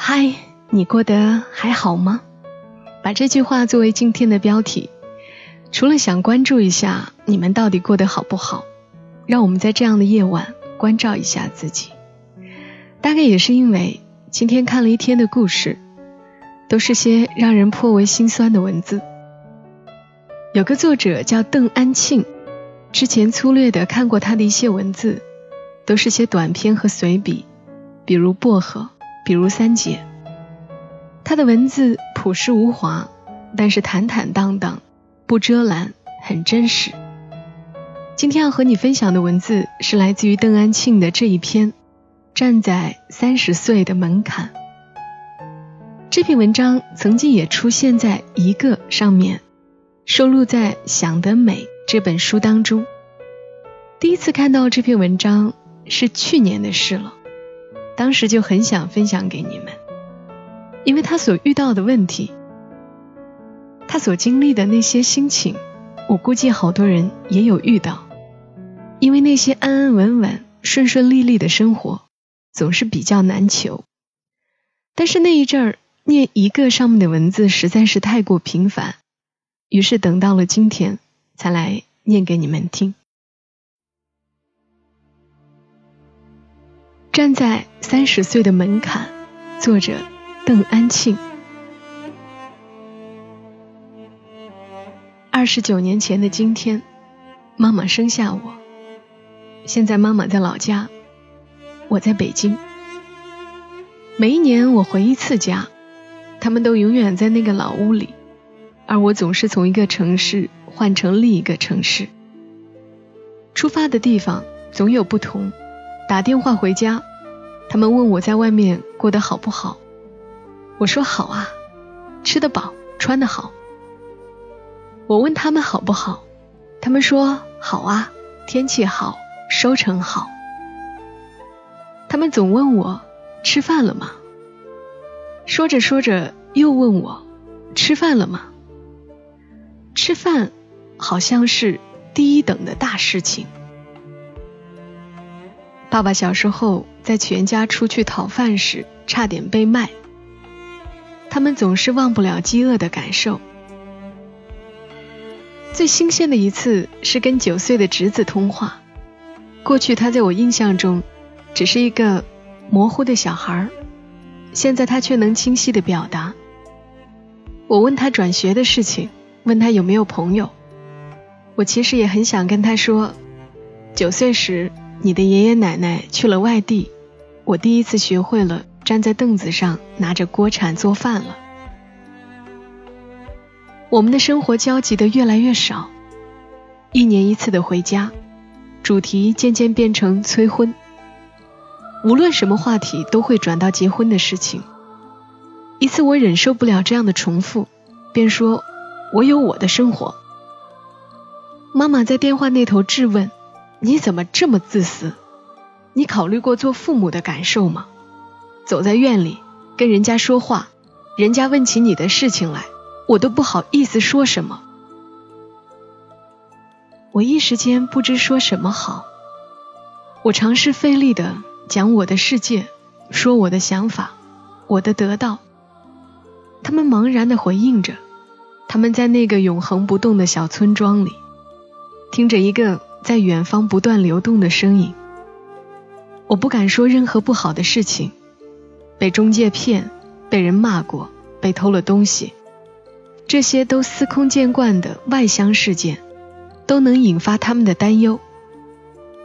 嗨，你过得还好吗？把这句话作为今天的标题，除了想关注一下你们到底过得好不好，让我们在这样的夜晚关照一下自己。大概也是因为今天看了一天的故事，都是些让人颇为心酸的文字。有个作者叫邓安庆。之前粗略的看过他的一些文字，都是些短篇和随笔，比如薄荷，比如三姐。他的文字朴实无华，但是坦坦荡荡，不遮拦，很真实。今天要和你分享的文字是来自于邓安庆的这一篇《站在三十岁的门槛》。这篇文章曾经也出现在一个上面，收录在《想得美》。这本书当中，第一次看到这篇文章是去年的事了，当时就很想分享给你们，因为他所遇到的问题，他所经历的那些心情，我估计好多人也有遇到，因为那些安安稳稳、顺顺利利的生活总是比较难求，但是那一阵儿念一个上面的文字实在是太过频繁，于是等到了今天。才来念给你们听。站在三十岁的门槛，作者邓安庆。二十九年前的今天，妈妈生下我。现在妈妈在老家，我在北京。每一年我回一次家，他们都永远在那个老屋里，而我总是从一个城市。换成另一个城市，出发的地方总有不同。打电话回家，他们问我在外面过得好不好，我说好啊，吃得饱，穿得好。我问他们好不好，他们说好啊，天气好，收成好。他们总问我吃饭了吗？说着说着又问我吃饭了吗？吃饭。好像是第一等的大事情。爸爸小时候在全家出去讨饭时，差点被卖。他们总是忘不了饥饿的感受。最新鲜的一次是跟九岁的侄子通话。过去他在我印象中只是一个模糊的小孩，现在他却能清晰的表达。我问他转学的事情，问他有没有朋友。我其实也很想跟他说，九岁时你的爷爷奶奶去了外地，我第一次学会了站在凳子上拿着锅铲做饭了。我们的生活交集的越来越少，一年一次的回家，主题渐渐变成催婚。无论什么话题都会转到结婚的事情。一次我忍受不了这样的重复，便说：“我有我的生活。”妈妈在电话那头质问：“你怎么这么自私？你考虑过做父母的感受吗？走在院里跟人家说话，人家问起你的事情来，我都不好意思说什么。”我一时间不知说什么好。我尝试费力的讲我的世界，说我的想法，我的得到。他们茫然的回应着。他们在那个永恒不动的小村庄里。听着一个在远方不断流动的声音，我不敢说任何不好的事情。被中介骗，被人骂过，被偷了东西，这些都司空见惯的外乡事件，都能引发他们的担忧。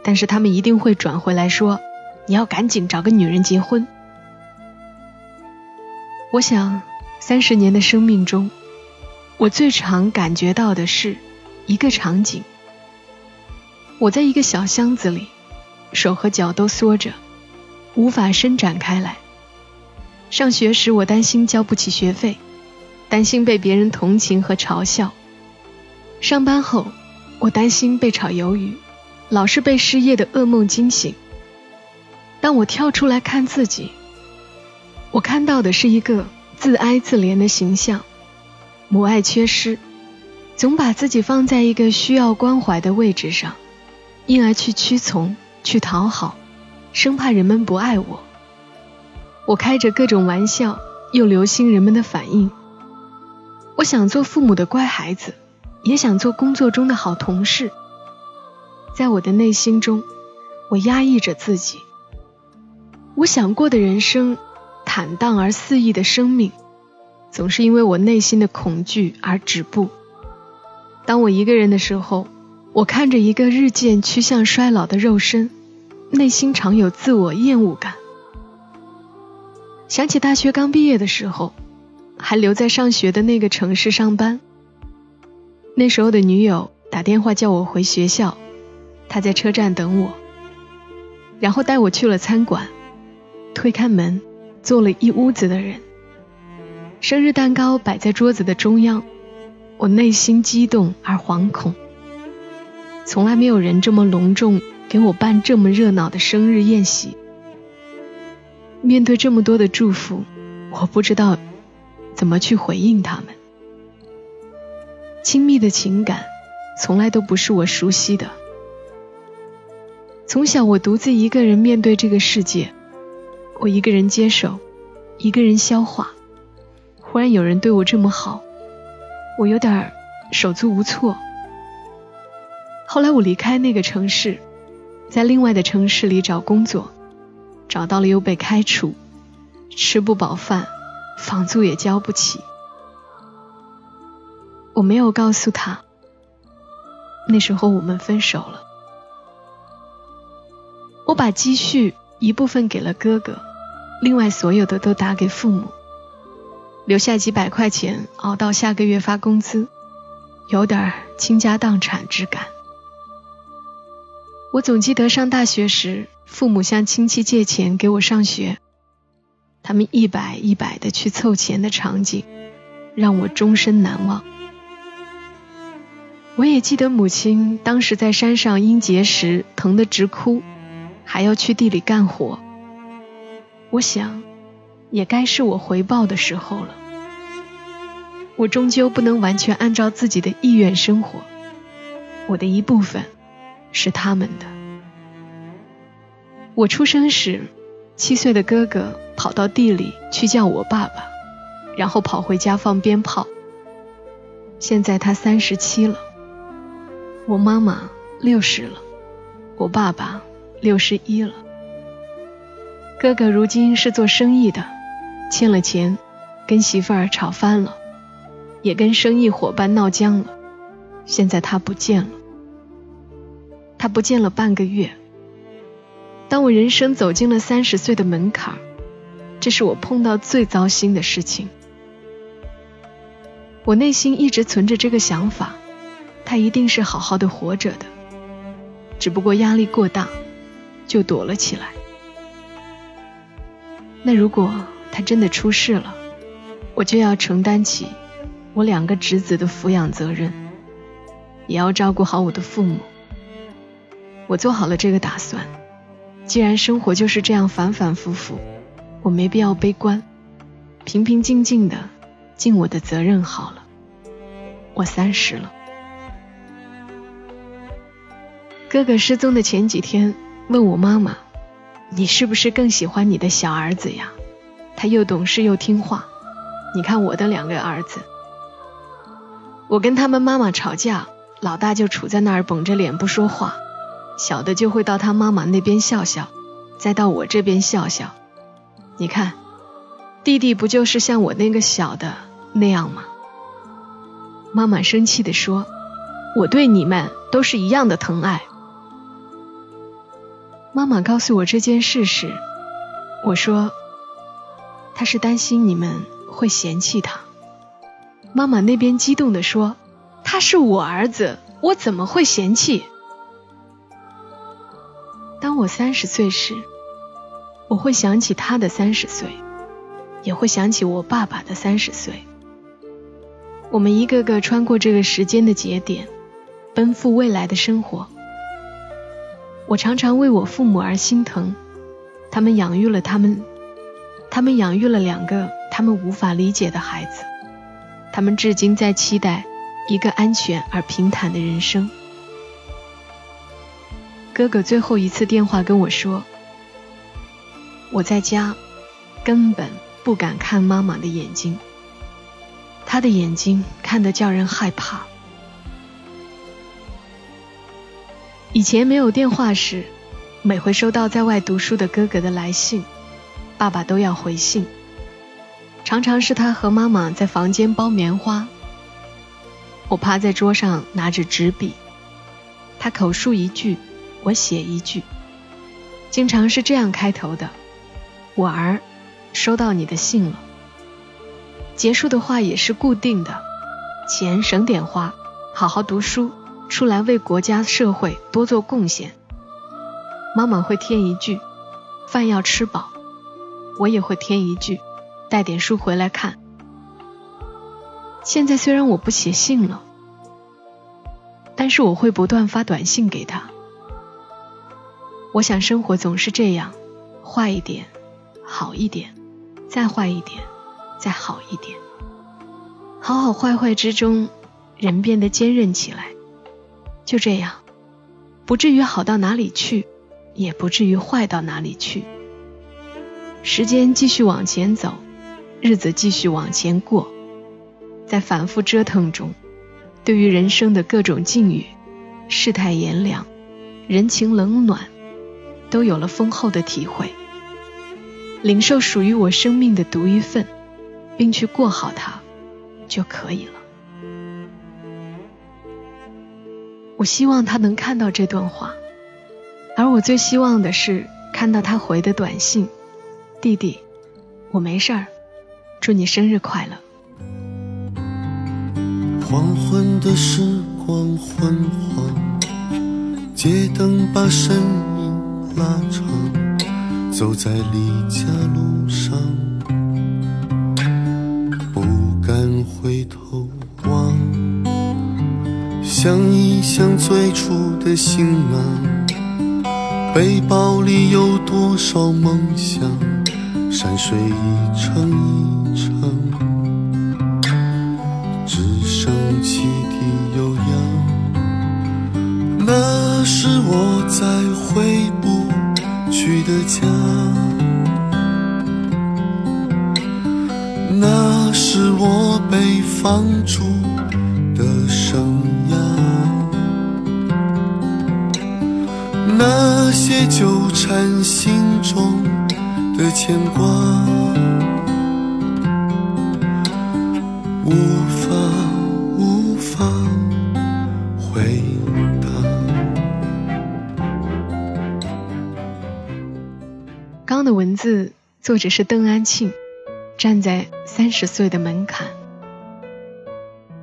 但是他们一定会转回来说：“你要赶紧找个女人结婚。”我想，三十年的生命中，我最常感觉到的是一个场景。我在一个小箱子里，手和脚都缩着，无法伸展开来，上学时，我担心交不起学费，担心被别人同情和嘲笑；上班后，我担心被炒鱿鱼，老是被失业的噩梦惊醒。当我跳出来看自己，我看到的是一个自哀自怜的形象，母爱缺失，总把自己放在一个需要关怀的位置上，因而去屈从、去讨好，生怕人们不爱我。我开着各种玩笑，又留心人们的反应。我想做父母的乖孩子，也想做工作中的好同事。在我的内心中，我压抑着自己。我想过的人生，坦荡而肆意的生命，总是因为我内心的恐惧而止步。当我一个人的时候，我看着一个日渐趋向衰老的肉身，内心常有自我厌恶感。想起大学刚毕业的时候，还留在上学的那个城市上班。那时候的女友打电话叫我回学校，她在车站等我，然后带我去了餐馆。推开门，坐了一屋子的人。生日蛋糕摆在桌子的中央，我内心激动而惶恐。从来没有人这么隆重给我办这么热闹的生日宴席。面对这么多的祝福，我不知道怎么去回应他们。亲密的情感从来都不是我熟悉的。从小我独自一个人面对这个世界，我一个人接受，一个人消化。忽然有人对我这么好，我有点手足无措。后来我离开那个城市，在另外的城市里找工作。找到了又被开除，吃不饱饭，房租也交不起。我没有告诉他，那时候我们分手了。我把积蓄一部分给了哥哥，另外所有的都打给父母，留下几百块钱熬到下个月发工资，有点倾家荡产之感。我总记得上大学时。父母向亲戚借钱给我上学，他们一百一百的去凑钱的场景，让我终身难忘。我也记得母亲当时在山上因结石疼得直哭，还要去地里干活。我想，也该是我回报的时候了。我终究不能完全按照自己的意愿生活，我的一部分是他们的。我出生时，七岁的哥哥跑到地里去叫我爸爸，然后跑回家放鞭炮。现在他三十七了，我妈妈六十了，我爸爸六十一了。哥哥如今是做生意的，欠了钱，跟媳妇儿吵翻了，也跟生意伙伴闹僵了。现在他不见了，他不见了半个月。当我人生走进了三十岁的门槛，这是我碰到最糟心的事情。我内心一直存着这个想法，他一定是好好的活着的，只不过压力过大，就躲了起来。那如果他真的出事了，我就要承担起我两个侄子的抚养责任，也要照顾好我的父母。我做好了这个打算。既然生活就是这样反反复复，我没必要悲观，平平静静的尽我的责任好了。我三十了。哥哥失踪的前几天，问我妈妈：“你是不是更喜欢你的小儿子呀？他又懂事又听话。你看我的两个儿子，我跟他们妈妈吵架，老大就杵在那儿绷着脸不说话。”小的就会到他妈妈那边笑笑，再到我这边笑笑。你看，弟弟不就是像我那个小的那样吗？妈妈生气地说：“我对你们都是一样的疼爱。”妈妈告诉我这件事时，我说：“他是担心你们会嫌弃他。”妈妈那边激动地说：“他是我儿子，我怎么会嫌弃？”当我三十岁时，我会想起他的三十岁，也会想起我爸爸的三十岁。我们一个个穿过这个时间的节点，奔赴未来的生活。我常常为我父母而心疼，他们养育了他们，他们养育了两个他们无法理解的孩子，他们至今在期待一个安全而平坦的人生。哥哥最后一次电话跟我说：“我在家根本不敢看妈妈的眼睛，她的眼睛看得叫人害怕。以前没有电话时，每回收到在外读书的哥哥的来信，爸爸都要回信。常常是他和妈妈在房间包棉花，我趴在桌上拿着纸笔，他口述一句。”我写一句，经常是这样开头的：“我儿，收到你的信了。”结束的话也是固定的：“钱省点花，好好读书，出来为国家社会多做贡献。”妈妈会添一句：“饭要吃饱。”我也会添一句：“带点书回来看。”现在虽然我不写信了，但是我会不断发短信给他。我想生活总是这样，坏一点，好一点，再坏一点，再好一点。好好坏坏之中，人变得坚韧起来。就这样，不至于好到哪里去，也不至于坏到哪里去。时间继续往前走，日子继续往前过，在反复折腾中，对于人生的各种境遇、世态炎凉、人情冷暖。都有了丰厚的体会，领受属于我生命的独一份，并去过好它，就可以了。我希望他能看到这段话，而我最希望的是看到他回的短信：“弟弟，我没事儿，祝你生日快乐。”黄昏的时光昏黄，街灯把身。拉长，走在离家路上，不敢回头望，想一想最初的行囊，背包里有多少梦想，山水一程一程，只剩汽笛悠扬，那是我在回不。的家，那是我被放逐的生涯，那些纠缠心中的牵挂，无法无法回。的文字作者是邓安庆，站在三十岁的门槛，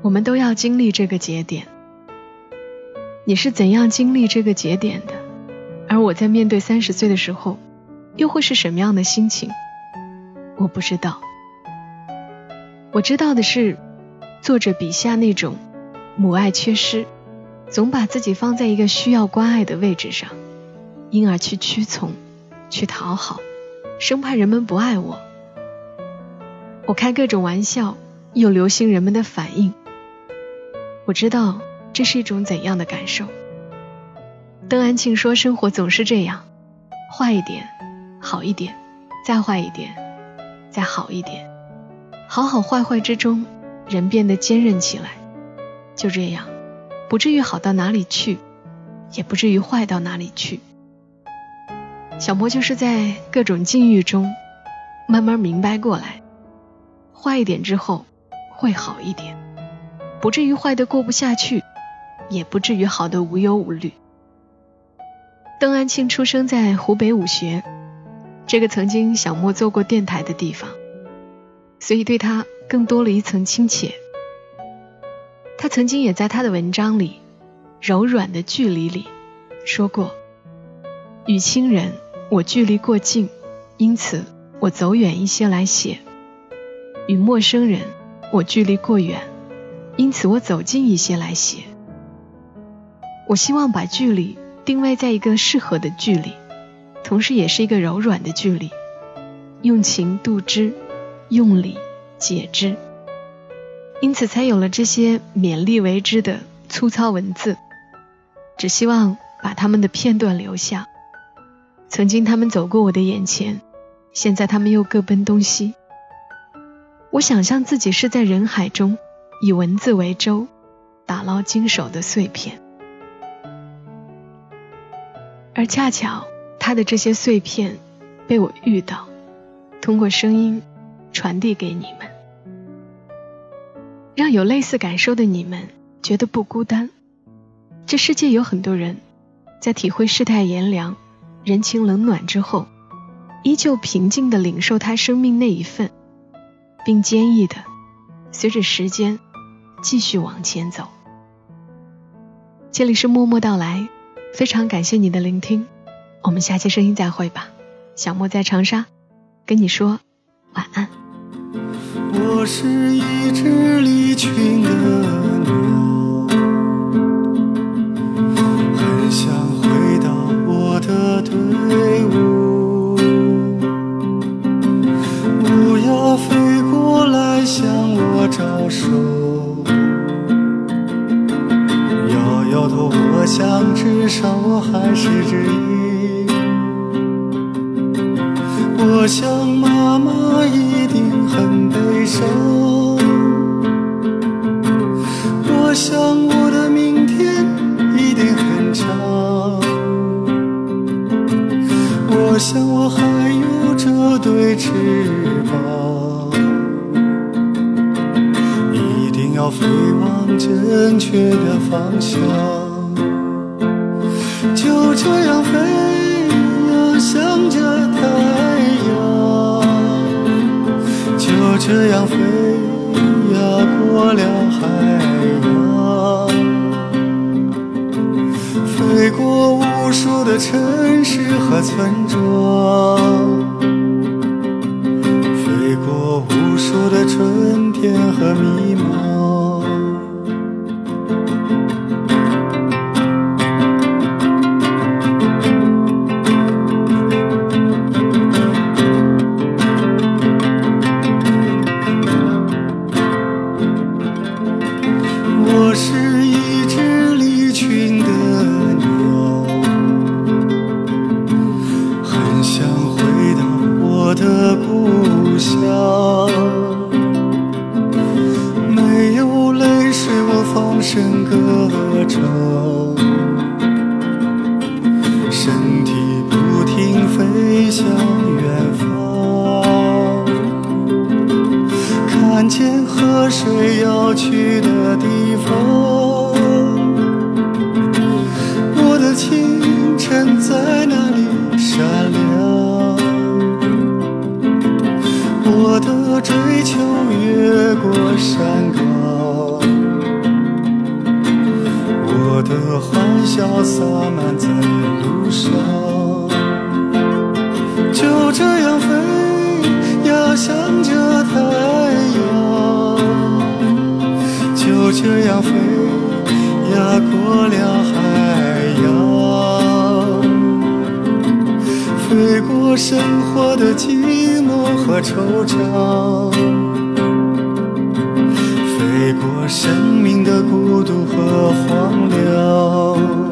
我们都要经历这个节点。你是怎样经历这个节点的？而我在面对三十岁的时候，又会是什么样的心情？我不知道。我知道的是，作者笔下那种母爱缺失，总把自己放在一个需要关爱的位置上，因而去屈从，去讨好。生怕人们不爱我，我开各种玩笑，又留心人们的反应。我知道这是一种怎样的感受。邓安庆说：“生活总是这样，坏一点，好一点，再坏一点，再好一点。好好坏坏之中，人变得坚韧起来。就这样，不至于好到哪里去，也不至于坏到哪里去。”小莫就是在各种境遇中慢慢明白过来，坏一点之后会好一点，不至于坏的过不下去，也不至于好的无忧无虑。邓安庆出生在湖北武穴，这个曾经小莫做过电台的地方，所以对他更多了一层亲切。他曾经也在他的文章里《柔软的距离》里说过，与亲人。我距离过近，因此我走远一些来写，与陌生人，我距离过远，因此我走近一些来写。我希望把距离定位在一个适合的距离，同时也是一个柔软的距离，用情度之，用理解之。因此才有了这些勉力为之的粗糙文字，只希望把他们的片段留下。曾经他们走过我的眼前，现在他们又各奔东西。我想象自己是在人海中，以文字为舟，打捞经手的碎片，而恰巧他的这些碎片被我遇到，通过声音传递给你们。让有类似感受的你们觉得不孤单。这世界有很多人，在体会世态炎凉、人情冷暖之后，依旧平静地领受他生命那一份，并坚毅地随着时间继续往前走。这里是默默到来，非常感谢你的聆听，我们下期声音再会吧。小莫在长沙，跟你说晚安。我是一只离群的我想妈妈一定。很悲伤，我想我的明天一定很长，我想我还有这对翅膀，一定要飞往正确的方向，就这样飞呀，向着这样飞呀，过了海洋，飞过无数的城市和村庄，飞过无数的春天和迷茫。就这样飞呀，过了海洋，飞过生活的寂寞和惆怅，飞过生命的孤独和荒凉。